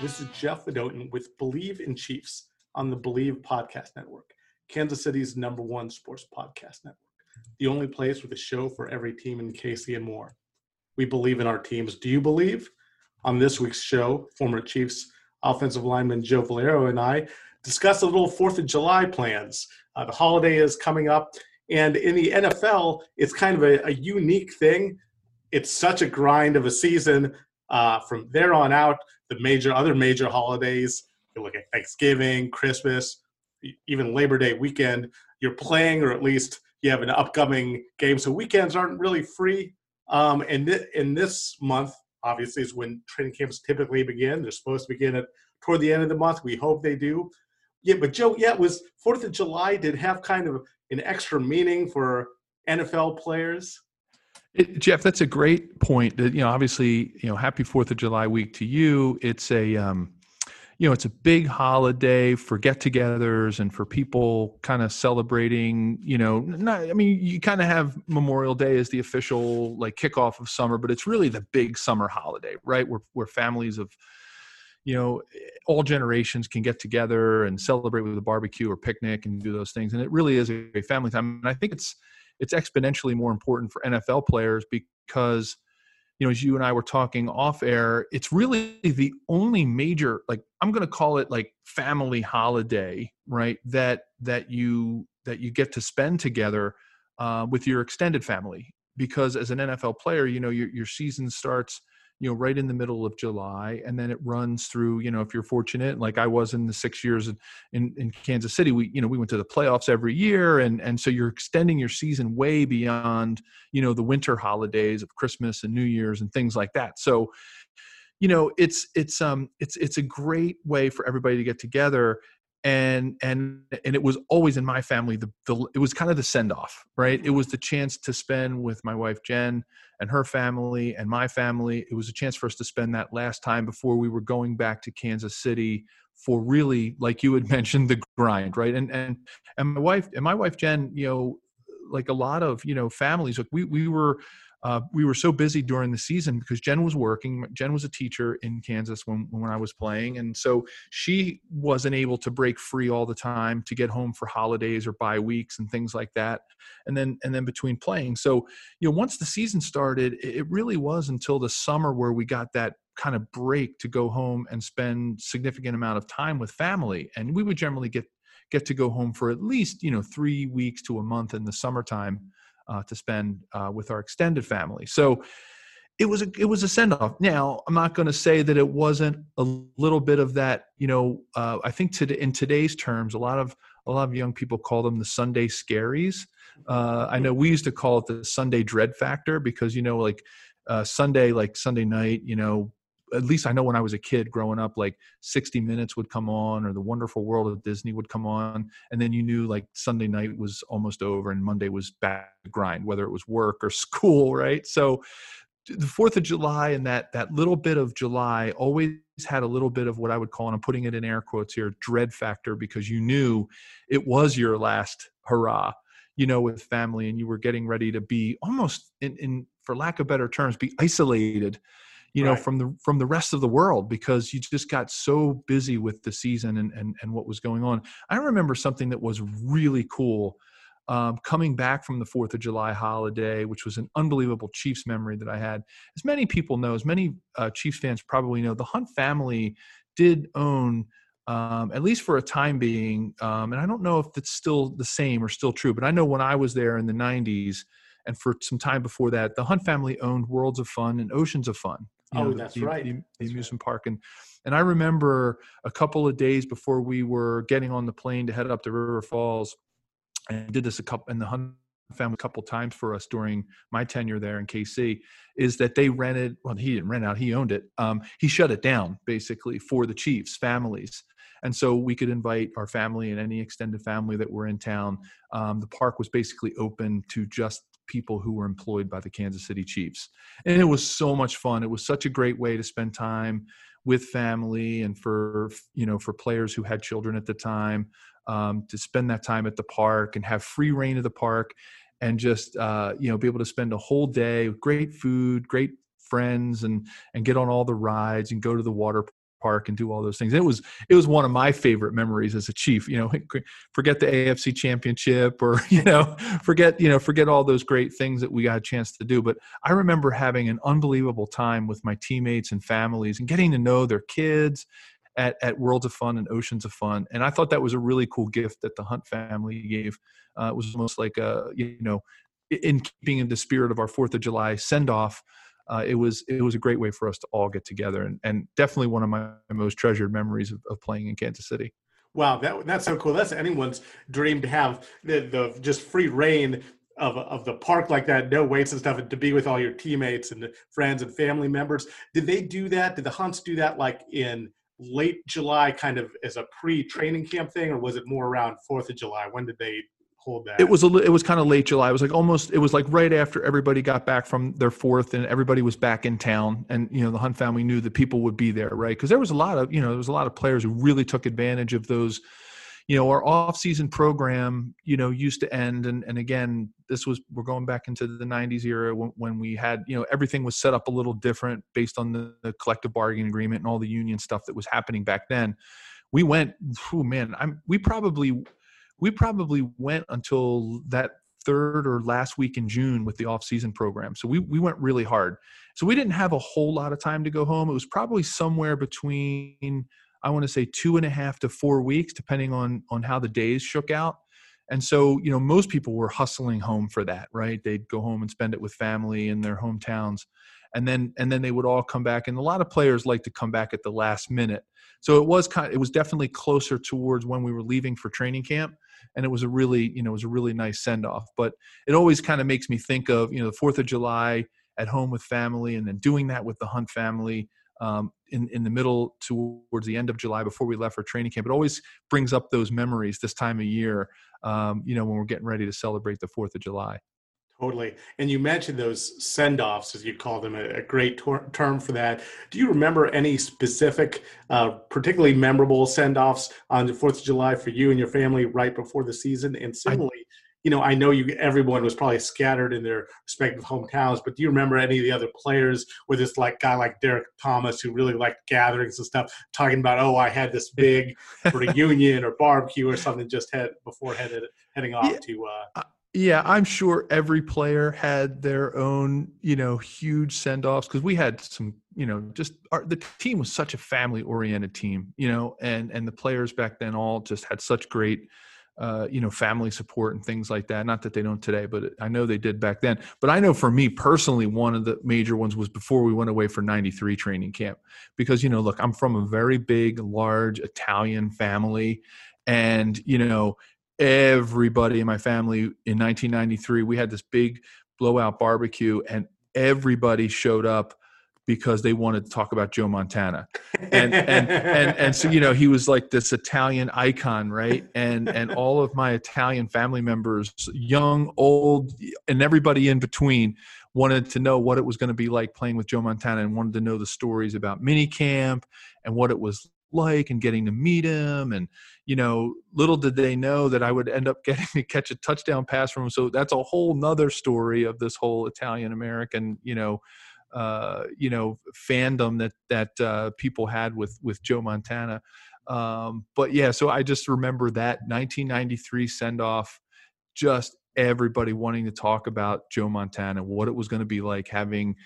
This is Jeff Adotin with Believe in Chiefs on the Believe Podcast Network, Kansas City's number one sports podcast network, the only place with a show for every team in KC and more. We believe in our teams. Do you believe? On this week's show, former Chiefs offensive lineman Joe Valerio and I discuss a little Fourth of July plans. Uh, the holiday is coming up, and in the NFL, it's kind of a, a unique thing. It's such a grind of a season. Uh, from there on out, the major other major holidays, you look at Thanksgiving, Christmas, even Labor Day weekend, you're playing or at least you have an upcoming game. So weekends aren't really free. Um, and th- in this month, obviously, is when training camps typically begin. They're supposed to begin at toward the end of the month. We hope they do. Yeah, but Joe, yeah, it was Fourth of July did have kind of an extra meaning for NFL players. It, Jeff, that's a great point. That you know, obviously, you know, Happy Fourth of July week to you. It's a, um, you know, it's a big holiday for get-togethers and for people kind of celebrating. You know, not. I mean, you kind of have Memorial Day as the official like kickoff of summer, but it's really the big summer holiday, right? Where where families of you know all generations can get together and celebrate with a barbecue or picnic and do those things and it really is a family time and i think it's it's exponentially more important for NFL players because you know as you and I were talking off air it's really the only major like I'm going to call it like family holiday right that that you that you get to spend together uh, with your extended family. Because as an NFL player you know your your season starts you know right in the middle of july and then it runs through you know if you're fortunate like i was in the six years in, in, kansas city we you know we went to the playoffs every year and and so you're extending your season way beyond you know the winter holidays of christmas and new year's and things like that. So you know it's it's um it's it's a great way for everybody to get together and and and it was always in my family the, the it was kind of the send off right? It was the chance to spend with my wife jen and her family and my family. It was a chance for us to spend that last time before we were going back to kansas city for really like you had mentioned the grind right? And and and my wife and my wife jen you know like a lot of you know families like we we were uh, we were so busy during the season because Jen was working. Jen was a teacher in Kansas when when I was playing, and so she wasn't able to break free all the time to get home for holidays or bye weeks and things like that. And then and then between playing, so you know once the season started, it really was until the summer where we got that kind of break to go home and spend significant amount of time with family, and we would generally get get to go home for at least you know three weeks to a month in the summertime uh, to spend uh, with our extended family. So it was a it was a send off. Now I'm not going to say that it wasn't a little bit of that. You know, uh, I think today in today's terms, a lot of a lot of young people call them the Sunday scaries. Uh, I know we used to call it the Sunday dread factor because you know, like uh, Sunday, like Sunday night, you know, at least I know when I was a kid growing up, like 60 Minutes would come on or The Wonderful World of Disney would come on. And then you knew like Sunday night was almost over and Monday was back to grind, whether it was work or school, right? So the Fourth of July and that that little bit of July always had a little bit of what I would call, and I'm putting it in air quotes here, dread factor because you knew it was your last hurrah, you know, with family, and you were getting ready to be almost in, in for lack of better terms, be isolated you know Right. from the from the rest of the world because you just got so busy with the season and and, and what was going on i remember something that was really cool um, coming back from the Fourth of July holiday, which was an unbelievable Chiefs memory that I had. As many people know, as many uh, Chiefs fans probably know, the Hunt family did own. Um, at least for a time being, um, and I don't know if it's still the same or still true, but I know when I was there in the 90s, and for some time before that, the Hunt family owned Worlds of Fun and Oceans of Fun. You oh, that's the, right. The, the that's amusement right. park, and and I remember a couple of days before we were getting on the plane to head up to River Falls, and did this a couple and the Hunt family a couple times for us during my tenure there in KC is that they rented well he didn't rent out he owned it um, he shut it down basically for the chiefs families and so we could invite our family and any extended family that were in town um, the park was basically open to just people who were employed by the kansas city chiefs. And it was so much fun. It was such a great way to spend time with family and for you know for players who had children at the time um, to spend that time at the park and have free reign of the park and just uh, you know be able to spend a whole day with great food great friends and and get on all the rides and go to the water park and do all those things. It was it was one of my favorite memories as a chief. You know, forget the AFC championship or you know forget you know forget all those great things that we got a chance to do. But I remember having an unbelievable time with my teammates and families and getting to know their kids. At, at Worlds of Fun and Oceans of Fun, and I thought that was a really cool gift that the Hunt family gave. Uh, it was almost like a you know, in keeping in the spirit of our Fourth of July send off uh, it was it was a great way for us to all get together and, and definitely one of my most treasured memories of, of playing in Kansas City. Wow, that that's so cool. That's anyone's dream to have the, the just free reign of, of the park like that, no weights and stuff, and to be with all your teammates and friends and family members. Did they do that? Did the Hunts do that like in late July, kind of as a pre-training camp thing, or was it more around Fourth of July? When did they It was a it was kind of late July. It was like almost it was like right after everybody got back from their fourth and everybody was back in town, and you know the Hunt family knew that people would be there, right? Because there was a lot of you know there was a lot of players who really took advantage of those. You know, our off-season program, you know, used to end, and and again, this was we're going back into the '90s era when, when we had, you know, everything was set up a little different based on the, the collective bargaining agreement and all the union stuff that was happening back then. We went, oh man, I'm we probably we probably went until that third or last week in June with the off-season program. So we we went really hard. So we didn't have a whole lot of time to go home. It was probably somewhere between I want to say two and a half to four weeks, depending on on how the days shook out. And so, you know, most people were hustling home for that, right? They'd go home and spend it with family in their hometowns. And then and then they would all come back. And a lot of players like to come back at the last minute. So it was kind of, it was definitely closer towards when we were leaving for training camp and it was a really you know it was a really nice send off but it always kind of makes me think of you know the fourth of july at home with family and then doing that with the hunt family um, in in the middle towards the end of july before we left for training camp it always brings up those memories this time of year um, you know when we're getting ready to celebrate the fourth of july Totally. And you mentioned those send offs, as you call them, a, a great tor- term for that. Do you remember any specific, uh, particularly memorable send offs on the 4th of July for you and your family right before the season? And similarly, I, you know, I know you everyone was probably scattered in their respective hometowns, but do you remember any of the other players with this like guy like Derrick Thomas who really liked gatherings and stuff, talking about, oh, I had this big reunion or barbecue or something just had before headed heading off yeah. to uh, yeah, I'm sure every player had their own, you know, huge send offs because we had some, you know, just our, the team was such a family oriented team, you know, and and the players back then all just had such great, uh, you know, family support and things like that. Not that they don't today, but I know they did back then. But I know for me personally, one of the major ones was before we went away for '93 training camp, because you know, look, I'm from a very big, large Italian family, and you know everybody in my family in 1993 we had this big blowout barbecue and everybody showed up because they wanted to talk about Joe Montana. And and and and so you know, he was like this Italian icon, right? And and all of my Italian family members, young, old, and everybody in between wanted to know what it was going to be like playing with Joe Montana and wanted to know the stories about minicamp and what it was like and getting to meet him and you know little did they know that i would end up getting to catch a touchdown pass from him. So that's a whole nother story of this whole italian american you know uh, you know fandom that that uh, people had with with joe montana. Um, but yeah so i just remember that 1993 send off just everybody wanting to talk about Joe Montana, what it was going to be like having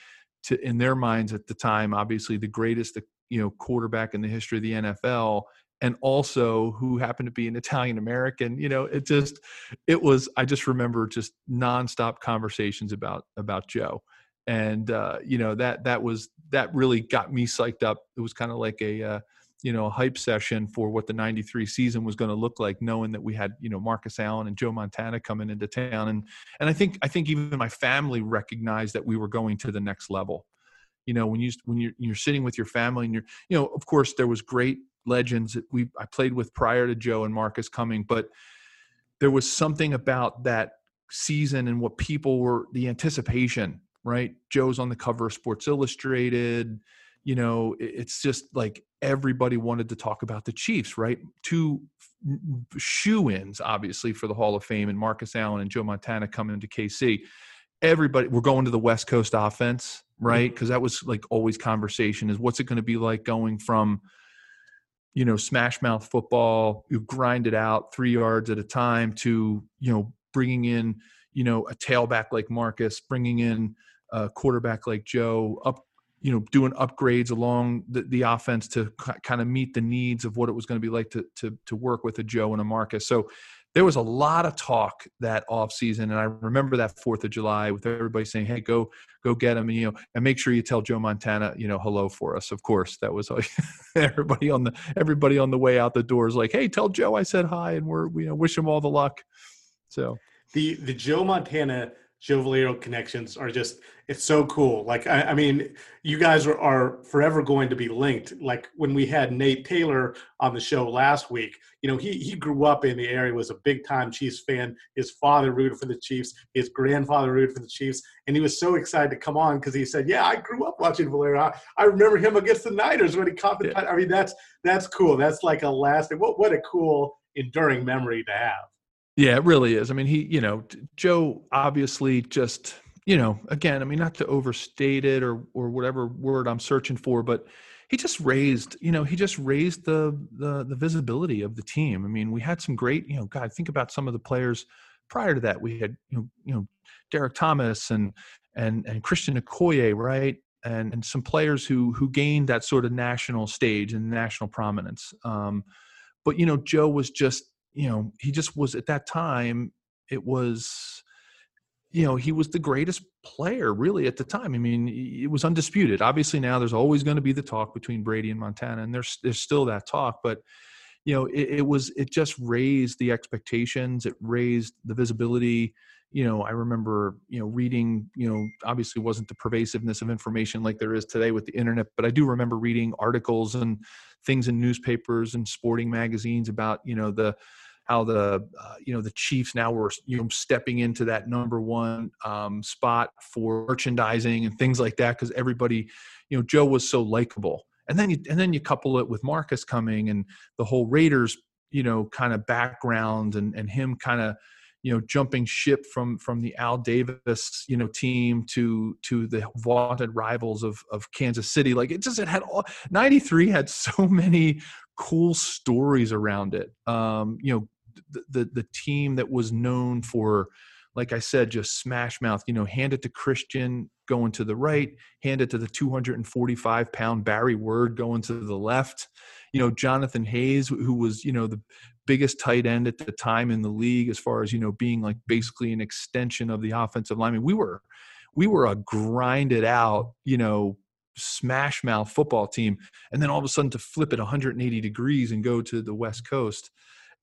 to, in their minds at the time, obviously the greatest, you know, quarterback in the history of the NFL, and also who happened to be an Italian American. You know, it just, it was. I just remember just nonstop conversations about about Joe, and uh, you know that that was that really got me psyched up. It was kind of like a uh, you know a hype session for what the 93 season was going to look like knowing that we had you know Marcus Allen and Joe Montana coming into town and and I think I think even my family recognized that we were going to the next level you know when you when you're you're sitting with your family and you're you know of course there was great legends that we I played with prior to Joe and Marcus coming but there was something about that season and what people were the anticipation right Joe's on the cover of Sports Illustrated you know, it's just like everybody wanted to talk about the Chiefs, right? Two shoe ins, obviously, for the Hall of Fame, and Marcus Allen and Joe Montana coming into KC. Everybody, we're going to the West Coast offense, right? Because that was like always conversation is what's it going to be like going from, you know, smash mouth football, you grind it out three yards at a time to, you know, bringing in, you know, a tailback like Marcus, bringing in a quarterback like Joe, up you know doing upgrades along the, the offense to k- kind of meet the needs of what it was going to be like to, to to work with a Joe and a Marcus. So there was a lot of talk that off season, and I remember that Fourth of July with everybody saying, "Hey, go go get him," and, you know, and make sure you tell Joe Montana, you know, hello for us. Of course, that was everybody on the everybody on the way out the door is like, "Hey, tell Joe I said hi," and we're you know wish him all the luck. So the the Joe Montana Joe connections are just it's so cool. Like I, I, mean, you guys are, are forever going to be linked. Like when we had Nate Taylor on the show last week, you know, he he grew up in the area, was a big time Chiefs fan. His father rooted for the Chiefs, his grandfather rooted for the Chiefs, and he was so excited to come on because he said, "Yeah, I grew up watching Valerio. I, I remember him against the Niners when he caught the. Yeah. I mean, that's that's cool. That's like a lasting. What what a cool enduring memory to have. Yeah, it really is. I mean, he, you know, Joe obviously just, you know, again, I mean, not to overstate it or or whatever word I'm searching for, but he just raised, you know, he just raised the the the visibility of the team. I mean, we had some great, you know, God, think about some of the players prior to that. We had, you know, you know, Derrick Thomas and and and Christian Okoye, right? And and some players who who gained that sort of national stage and national prominence. Um, but you know, Joe was just you know, he just was at that time, it was, you know, he was the greatest player really at the time. I mean, it was undisputed. Obviously, now there's always going to be the talk between Brady and Montana, and there's there's still that talk, but you know, it, it was it just raised the expectations. It raised the visibility you know i remember you know reading you know obviously wasn't the pervasiveness of information like there is today with the internet but i do remember reading articles and things in newspapers and sporting magazines about you know the how the uh, you know the Chiefs now were you know stepping into that number one um, spot for merchandising and things like that because everybody you know Joe was so likable. And then you and then you couple it with Marcus coming and the whole Raiders you know kind of background and and him kind of you know jumping ship from from the Al Davis you know team to to the vaunted rivals of of Kansas City like it just it had all 93 had so many cool stories around it um you know the, the, the team that was known for like I said, just smash mouth, you know, hand it to Christian going to the right, hand it to the 245 pound Barry Word going to the left. You know, Jonathan Hayes, who was, you know, the biggest tight end at the time in the league as far as, you know, being like basically an extension of the offensive line. We were, we were a grinded out, you know, smash mouth football team. And then all of a sudden to flip it 180 degrees and go to the West Coast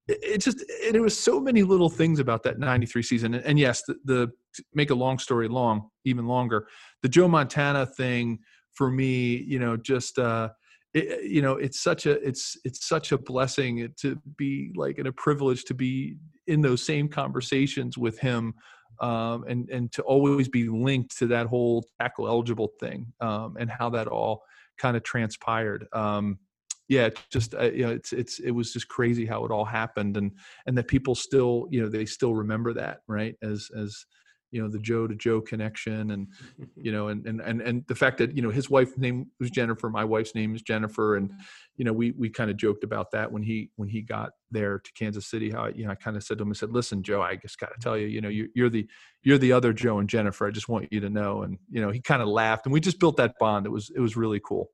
it just and it was so many little things about that 93 season and, and yes the, the make a long story long even longer the joe montana thing for me you know just uh it, you know it's such a it's it's such a blessing to be like and a privilege to be in those same conversations with him um, and and to always be linked to that whole tackle eligible thing um, and how that all kind of transpired. Um, yeah, just uh, you know, it's it's it was just crazy how it all happened, and and that people still you know they still remember that right as as you know the joe to joe connection and you know and and and, and the fact that you know his wife's name was jennifer my wife's name is jennifer and mm-hmm. you know we we kind of joked about that when he when he got there to kansas city how I, you know i kind of said to him i said listen joe i just got to tell you you know you, you're the you're the other joe and jennifer i just want you to know and you know he kind of laughed and we just built that bond. It was it was really cool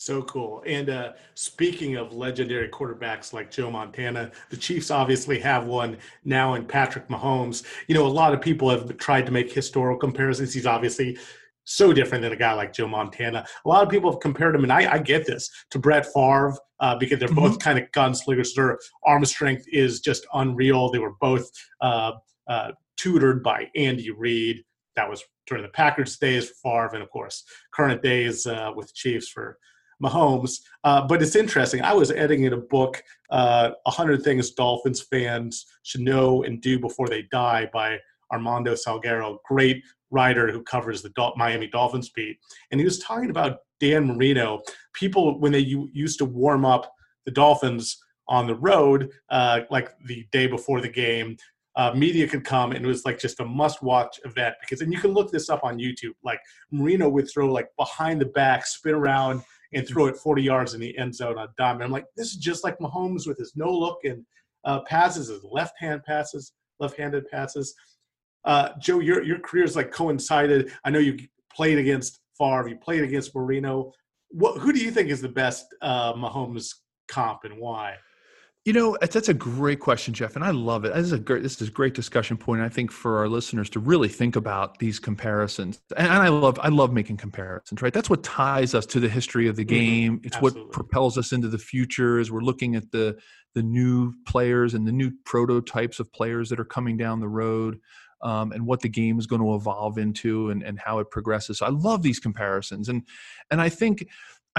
So cool. And uh, speaking of legendary quarterbacks like Joe Montana, the Chiefs obviously have one now in Patrick Mahomes. You know, a lot of people have tried to make historical comparisons. He's obviously so different than a guy like Joe Montana. A lot of people have compared him, and I, I get this, to Brett Favre uh, because they're both kind of gunslingers. Their arm strength is just unreal. They were both uh, uh, tutored by Andy Reid. That was during the Packers days for Favre, and of course, current days uh, with Chiefs for Mahomes. Uh, but it's interesting. I was editing a book, uh, 100 Things Dolphins Fans Should Know and Do Before They Die by Armando Salguero, great writer who covers the Dol- Miami Dolphins beat. And he was talking about Dan Marino. People, when they u- used to warm up the Dolphins on the road, uh, like the day before the game, uh, media could come and it was like just a must watch event because and you can look this up on youtube like marino would throw like behind the back spin around and throw it 40 yards in the end zone on dime and i'm like this is just like mahomes with his no look and uh, passes his left hand passes left-handed passes. Uh, joe your, your career's like coincided. I know you played against Favre, you played against marino. What, who do you think is the best uh, mahomes comp and why You know, it's- that's a great question, Jeff, and I love it. This is a great, this is a great discussion point. I think for our listeners to really think about these comparisons, and I love, I love making comparisons. Right, that's what ties us to the history of the Mhm. game. It's Absolutely. what propels us into the future as we're looking at the the new players and the new prototypes of players that are coming down the road. Um, and what the game is going to evolve into and, and how it progresses. So I love these comparisons. And and I think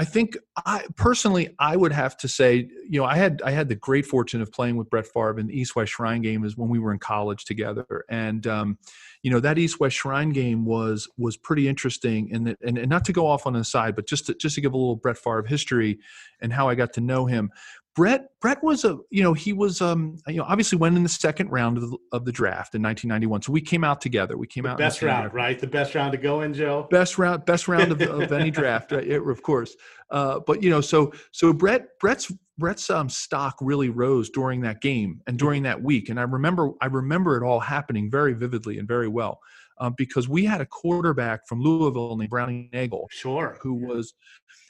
I think I personally I would have to say, you know, I had I had the great fortune of playing with Brett Favre in the East West Shrine game is when we were in college together. And um, you know, that East West Shrine game was was pretty interesting and, and and not to go off on the side, but just to just to give a little Brett Favre history and how I got to know him. Brett Brett was a you know he was um you know obviously went in the second round of the, of the draft in 1991 so we came out together. We came the out best same round right? The best round to go in joe? Best round best round of, of any draft right? Of course. Uh, but you know so so brett brett's brett's um, stock really rose during that game and during that week. And i remember i remember it all happening very vividly and very well um, because we had a quarterback from louisville named browning nagle sure who was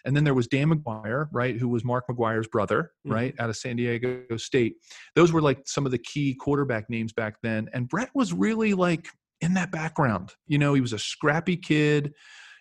and then there was Dan McGwire, right, who was Mark McGwire's brother, Mhm. right, out of San Diego State. Those were like some of the key quarterback names back then. And Brett was really like in that background. You know, he was a scrappy kid,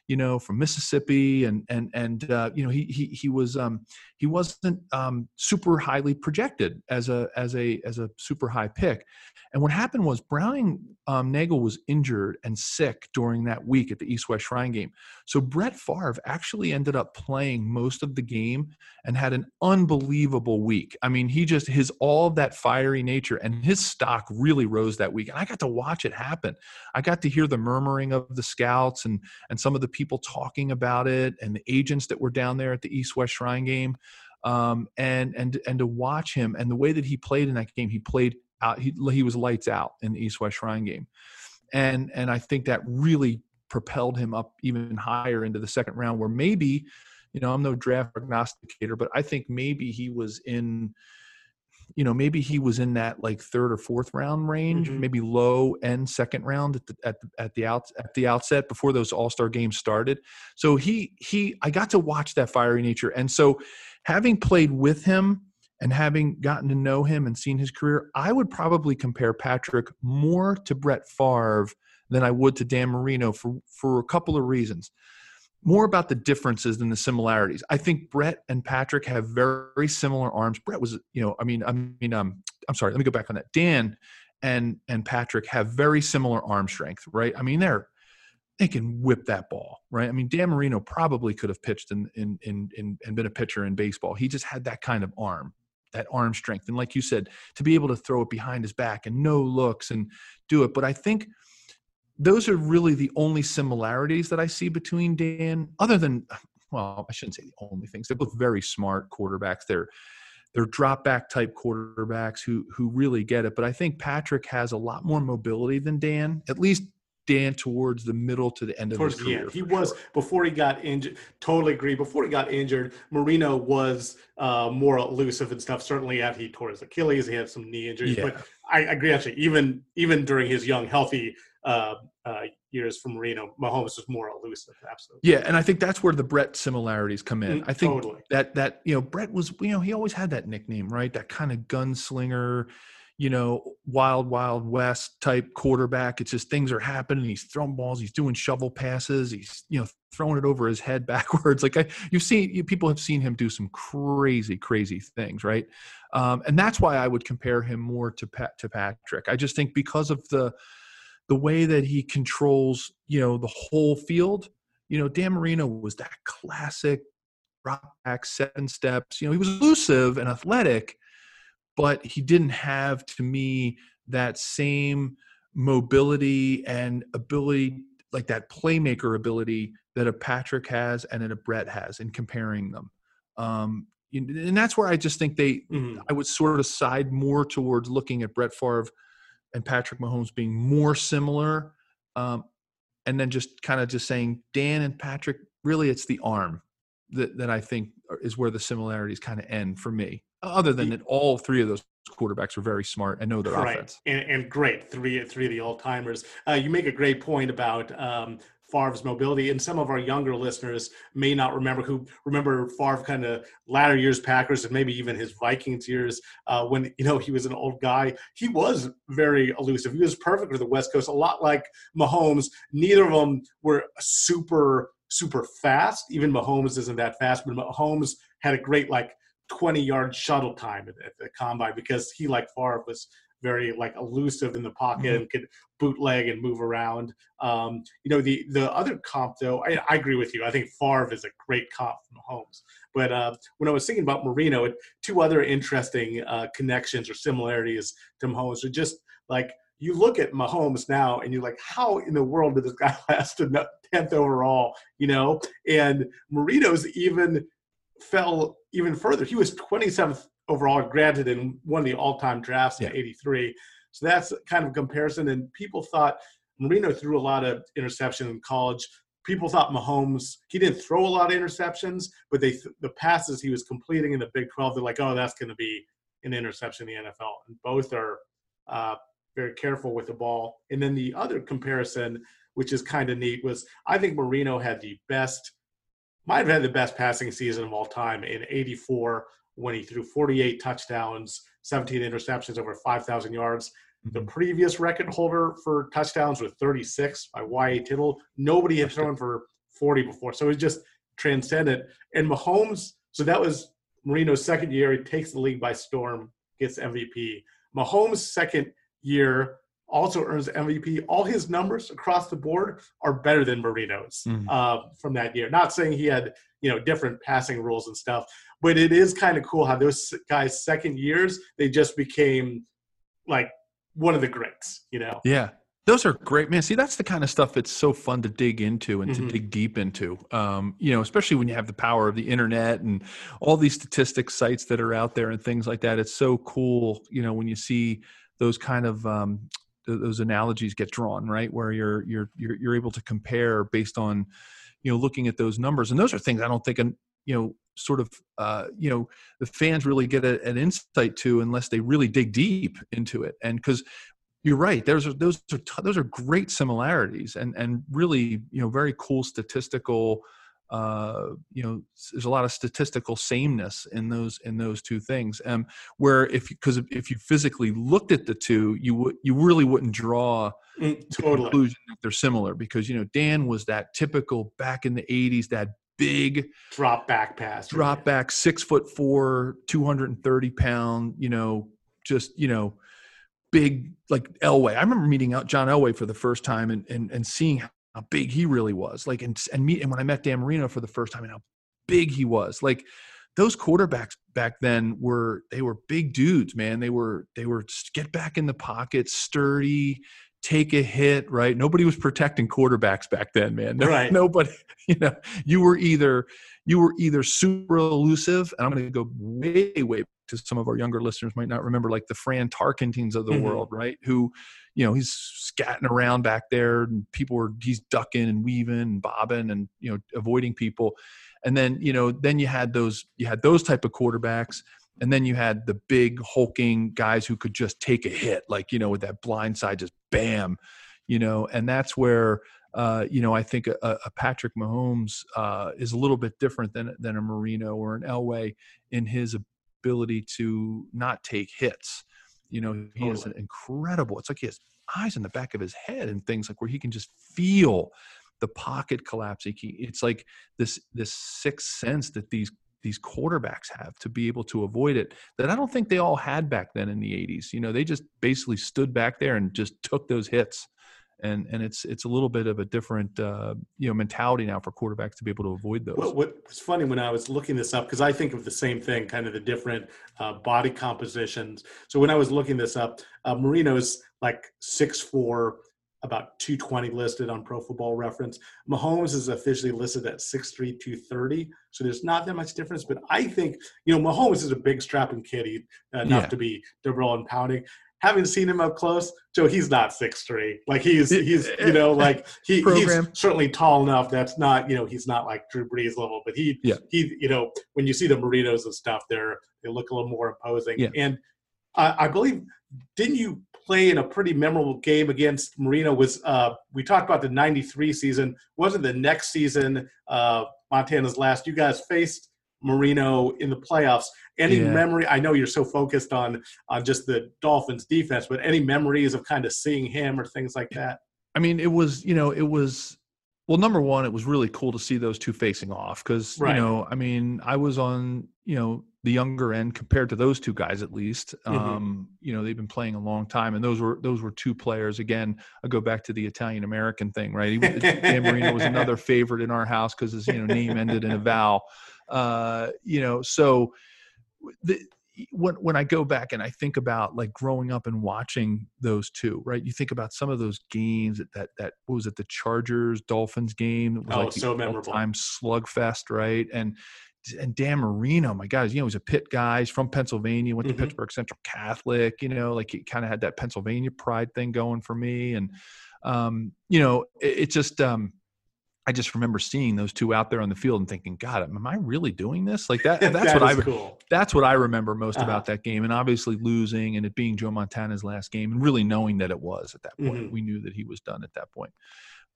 you know, from Mississippi, and and and uh, you know he he he was um, he wasn't um, super highly projected as a as a as a super high pick. And what happened was Browning um, Nagle was injured and sick during that week at the East West Shrine game. So Brett Favre actually ended up playing most of the game and had an unbelievable week. I mean, he just his all of that fiery nature and his stock really rose that week. And I got to watch it happen. I got to hear the murmuring of the scouts and and some of the people talking about it and the agents that were down there at the East West Shrine game. Um, and and and to watch him and the way that he played in that game, he played out. He he was lights out in the East West Shrine game, and and I think that really propelled him up even higher into the second round where maybe you know i'm no draft prognosticator but i think maybe he was in you know maybe he was in that like third or fourth round range Mhm. maybe low end second round at the at the, at the out at the outset before those all-star games started so he he i got to watch that fiery nature and so having played with him and having gotten to know him and seen his career i would probably compare patrick more to brett Favre than I would to Dan Marino for for a couple of reasons. More about the differences than the similarities. I think Brett and Patrick have very similar arms. Brett was, you know, I mean, I mean, um, I'm sorry. Let me go back on that. Dan and and Patrick have very similar arm strength, right? I mean, they're they can whip that ball, right? I mean, Dan Marino probably could have pitched in in in, in and been a pitcher in baseball. He just had that kind of arm, that arm strength, and like you said, to be able to throw it behind his back and no looks and do it. But I think those are really the only similarities that I see between Dan, other than, well, I shouldn't say the only things. They're both very smart quarterbacks. They're they're drop back type quarterbacks who who really get it. But I think Patrick has a lot more mobility than Dan. At least Dan towards the middle to the end of towards his the career. He was sure. before he got injured. Totally agree. Before he got injured, Marino was uh, more elusive and stuff. Certainly, after he tore his Achilles, he had some knee injuries. Yeah. But I, I agree. Actually, even even during his young, healthy uh, uh, years for Marino, Mahomes was more elusive. Absolutely. Yeah, and I think that's where the Brett similarities come in. Mm, I think totally. that that you know Brett was you know he always had that nickname right, that kind of gunslinger, you know, wild wild west type quarterback. It's just things are happening. He's throwing balls. He's doing shovel passes. He's you know throwing it over his head backwards. Like I, you've seen you, people have seen him do some crazy crazy things, right? Um, and that's why I would compare him more to Pat, to Patrick. I just think because of the the way that he controls, you know, the whole field. You know, Dan Marino was that classic drop back seven steps. You know, he was elusive and athletic, but he didn't have to me that same mobility and ability, like that playmaker ability that a Patrick has and that a Brett has in comparing them. Um, and that's where I just think they, Mhm. I would sort of side more towards looking at Brett Favre and Patrick Mahomes being more similar. Um, and then just kind of just saying Dan and Patrick, really it's the arm that, that I think is where the similarities kind of end for me. Other than that, all three of those quarterbacks are very smart and know their Right. offense. And, and great three three of the old timers. Uh, you make a great point about um, Favre's mobility, and some of our younger listeners may not remember who remember Favre kind of latter years Packers and maybe even his Vikings years uh, when you know he was an old guy. He was very elusive. He was perfect for the West Coast, a lot like Mahomes. Neither of them were super super fast. Even Mahomes isn't that fast, but Mahomes had a great like 20 yard shuttle time at, at the combine because he like Favre was very like elusive in the pocket and could bootleg and move around. Um, you know, the the other comp though, I, I agree with you. I think Favre is a great comp from Mahomes. But uh, when I was thinking about Marino, it, two other interesting uh, connections or similarities to Mahomes are just like you look at Mahomes now and you're like, how in the world did this guy last to 10th overall? You know, and Marino's even fell even further. He was 27th overall, granted, in one of the all-time drafts Yeah. in '83. So that's kind of a comparison. And people thought Marino threw a lot of interception in college. People thought Mahomes he didn't throw a lot of interceptions, but they the passes he was completing in the Big 12, they're like, oh, that's going to be an interception in the NFL. And both are uh, very careful with the ball. And then the other comparison, which is kind of neat, was I think Marino had the best might have had the best passing season of all time in 84 when he threw 48 touchdowns, 17 interceptions, over 5,000 yards. The mm-hmm. previous record holder for touchdowns was 36 by Y.A. Tittle. Nobody had thrown for 40 before. So it was just transcendent. And Mahomes, so that was Marino's second year. He takes the league by storm, gets MVP. Mahomes' second year also earns MVP. All his numbers across the board are better than Marino's Mhm. uh, from that year. Not saying he had you know different passing rules and stuff, but it is kind of cool how those guys' second years they just became like one of the greats. You know, Yeah. Those are great, man. See, that's the kind of stuff that's so fun to dig into and to dig deep into. Um, you know, especially when you have the power of the internet and all these statistics sites that are out there and things like that. It's so cool, you know, when you see those kind of um, th- those analogies get drawn, right? Where you're you're you're able to compare based on, you know, looking at those numbers. And those are things I don't think, an- you know, sort of, uh, you know, the fans really get a, an insight to unless they really dig deep into it. And because you're right. Those are those are t- those are great similarities, and and really you know very cool statistical. Uh, you know, there's a lot of statistical sameness in those in those two things. Um, where if because if you physically looked at the two, you would you really wouldn't draw Mm, totally. conclusion that they're similar because you know Dan was that typical back in the '80s that big Drop back pass. drop back, six foot four, 230 pound, you know, just, you know, big like Elway. I remember meeting out John Elway for the first time and, and, and seeing how big he really was. Like, and, and meet, and when I met Dan Marino for the first time and how big he was, like those quarterbacks back then were, they were big dudes, man. They were, they were get back in the pocket, sturdy, take a hit, right? Nobody was protecting quarterbacks back then, man. No- Right. Nobody, you know, you were either you were either super elusive, and I'm going to go way, way to some of our younger listeners might not remember, like the Fran Tarkentons of the Mhm. world, right? Who, you know, he's scatting around back there, and people were he's ducking and weaving and bobbing and you know avoiding people, and then you know then you had those you had those type of quarterbacks. And then you had the big hulking guys who could just take a hit, like you know, with that blind side, just bam, you know. And that's where uh, you know, I think a, a Patrick Mahomes uh, is a little bit different than than a Marino or an Elway in his ability to not take hits. You know, he has an incredible. It's like he has eyes in the back of his head and things like where he can just feel the pocket collapsing. He, it's like this this sixth sense that these these quarterbacks have to be able to avoid it that I don't think they all had back then in the 80s. You know, they just basically stood back there and just took those hits and and it's it's a little bit of a different uh, you know mentality now for quarterbacks to be able to avoid those. What, what was funny when I was looking this up because I think of the same thing, kind of the different uh, body compositions. So when I was looking this up, uh, Marino's like six four, about 220 listed on Pro Football Reference. Mahomes is officially listed at 6'3", 230. So there's not that much difference. But I think you know Mahomes is a big strapping kid, he, uh, enough Yeah. to be double and pounding. Having seen him up close, Joe, he's not six three. Like he's he's you know like he, he's certainly tall enough. That's not you know he's not like Drew Brees level, but he Yeah. he you know when you see the Marinos and stuff, they're they look a little more imposing. Yeah. And I, I believe didn't you play in a pretty memorable game against Marino? Was uh we talked about the '93 season? Wasn't the next season uh Montana's last? You guys faced Marino in the playoffs. Any Yeah. memory? I know you're so focused on on just the Dolphins defense, but any memories of kind of seeing him or things like that? I mean, it was you know it was well number one it was really cool to see those two facing off because Right. you know I mean I was on you know the younger end compared to those two guys at least. Mhm. Um, you know they've been playing a long time and those were those were two players again. I go back to the Italian American thing, right? Dan Marino was another favorite in our house because his you know name ended in a vowel. Uh, you know, so the, when when I go back and I think about like growing up and watching those two, right? You think about some of those games that that, that what was it the Chargers Dolphins game? It was Oh, like so memorable. time slugfest, right? And and Dan Marino, my God, you know, he's a Pitt guy. He's from Pennsylvania. Went to Mhm. Pittsburgh Central Catholic. You know, like he kind of had that Pennsylvania pride thing going for me. And um, you know, it, it just um, I just remember seeing those two out there on the field and thinking, God, am I really doing this? Like that. That's That what I. Cool. That's what I remember most Uh-huh. about that game, and obviously losing and it being Joe Montana's last game, and really knowing that it was at that point. Mhm. We knew that he was done at that point.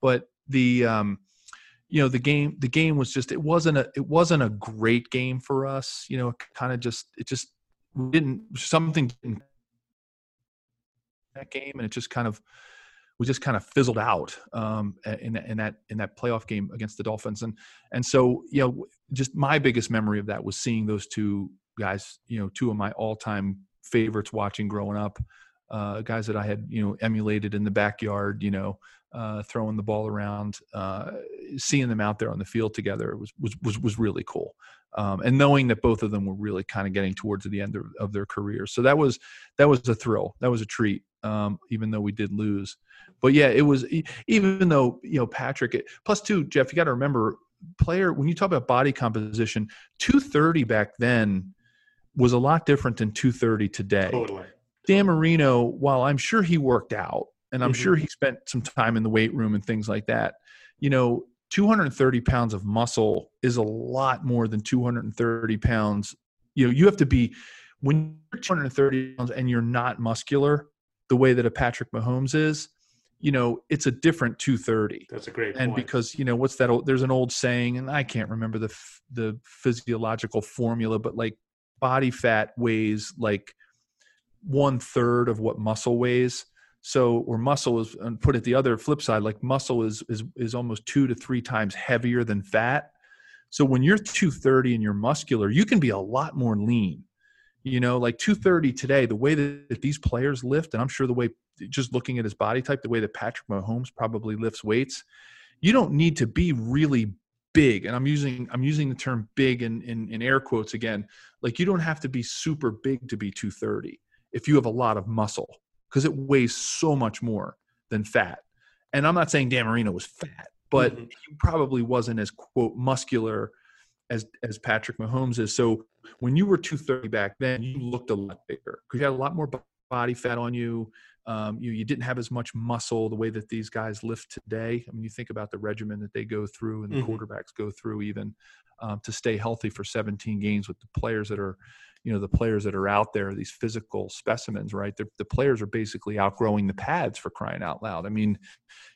But the, um, you know, the game, the game was just it wasn't a it wasn't a great game for us. You know, it kind of just it just didn't something didn't that game, and it just kind of we just kind of fizzled out um, in that in that in that playoff game against the Dolphins, and and so you know, just my biggest memory of that was seeing those two guys, you know, two of my all-time favorites watching growing up, uh, guys that I had you know emulated in the backyard, you know, uh, throwing the ball around, uh, seeing them out there on the field together was was was, was really cool. Um, and knowing that both of them were really kind of getting towards the end of, of their careers, so that was that was a thrill. That was a treat, um, even though we did lose but yeah, it was even though you know Patrick. It, plus two, Jeff, you got to remember, player when you talk about body composition, two thirty back then was a lot different than two thirty today. Totally. Dan Marino, while I'm sure he worked out, and I'm Mhm. sure he spent some time in the weight room and things like that, you know, 230 pounds of muscle is a lot more than 230 pounds. You know, you have to be when you're 230 pounds and you're not muscular the way that a Patrick Mahomes is. You know, it's a different 230 That's a great and point. because you know what's that old, there's an old saying and i can't remember the the physiological formula but like body fat weighs like one third of what muscle weighs. So or muscle is and put it the other flip side like muscle is is is almost two to three times heavier than fat. So when you're 230 and you're muscular you can be a lot more lean. You know like 230 today the way that, these players lift and i'm sure the way just looking at his body type the way that patrick mahomes probably lifts weights you don't need to be really big. And i'm using i'm using the term big in, in in air quotes again. Like you don't have to be super big to be 230 if you have a lot of muscle because it weighs so much more than fat and i'm not saying dan marino was fat but Mhm. he probably wasn't as quote muscular as as patrick mahomes is so when you were 230 back then, you looked a lot bigger because you had a lot more body fat on you. Um, you you didn't have as much muscle the way that these guys lift today. I mean, you think about the regimen that they go through and the mm-hmm. quarterbacks go through even um, to stay healthy for 17 games with the players that are you know the players that are out there these physical specimens right? The, the players are basically outgrowing the pads for crying out loud. I mean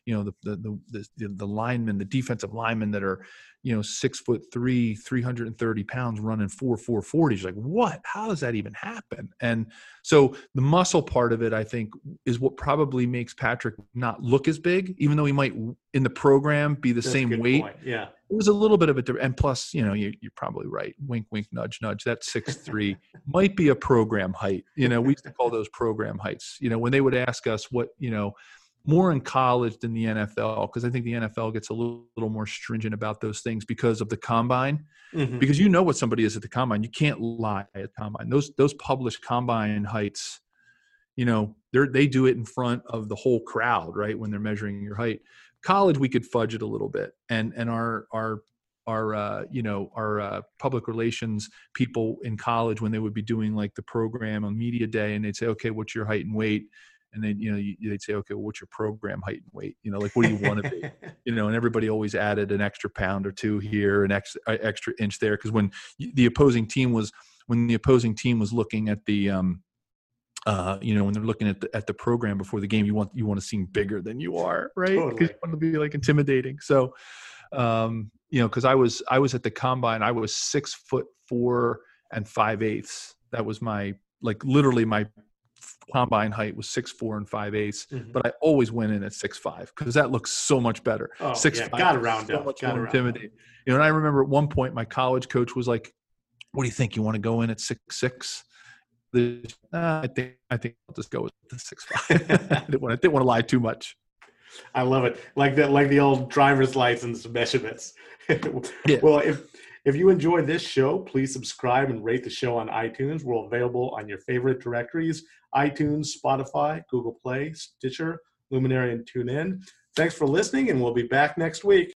you know the the the, the, the linemen the defensive linemen that are you know six foot three 330 pounds running four 440s like what? How does that even happen? And so the muscle part of it i think is what probably makes patrick not look as big even though he might in the program be the That's same weight. point. yeah. It was a little bit of a and plus you know you, you're probably right. Wink wink nudge nudge. That six three might be a program height. You know we used to call those program heights. You know when they would ask us what you know more in college than the NFL because I think the NFL gets a little, little, more stringent about those things because of the combine. Mm-hmm. Because you know what somebody is at the combine, you can't lie at combine. Those those published combine heights, you know, they they do it in front of the whole crowd, right? When they're measuring your height. College, we could fudge it a little bit, and and our our our uh, you know our uh, public relations people in college when they would be doing like the program on media day, and they'd say, okay, what's your height and weight? And then you know you, they'd say okay well, what's your program height and weight you know like what do you want to be you know and everybody always added an extra pound or two here an extra extra inch there because when the opposing team was when the opposing team was looking at the um uh, you know, when they're looking at the, at the program before the game, you want you want to seem bigger than you are, right? Because totally. you want to be like intimidating. So, um, you know, because I was I was at the combine, I was six foot four and five eighths. That was my like literally my combine height was six four and five eighths, mm-hmm. but I always went in at six five because that looks so much better. Oh, six yeah, five, got around so much more intimidating. You know, and I remember at one point my college coach was like, "What do you think? You want to go in at six six? Uh, I think I think I'll just go with the six five. I didn't want to, didn't want to lie too much. I love it, like that, like the old driver's license measurements. Well, if if you enjoy this show, please subscribe and rate the show on iTunes. We're available on your favorite directories iTunes, Spotify, Google Play, Stitcher, Luminary, and TuneIn. Thanks for listening, and we'll be back next week.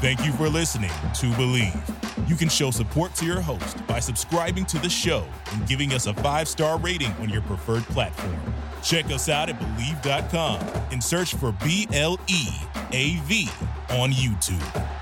Thank you for listening to Bleav. You can show support to your host by subscribing to the show and giving us a five star rating on your preferred platform. Check us out at Bleav.com and search for B L E A V on YouTube.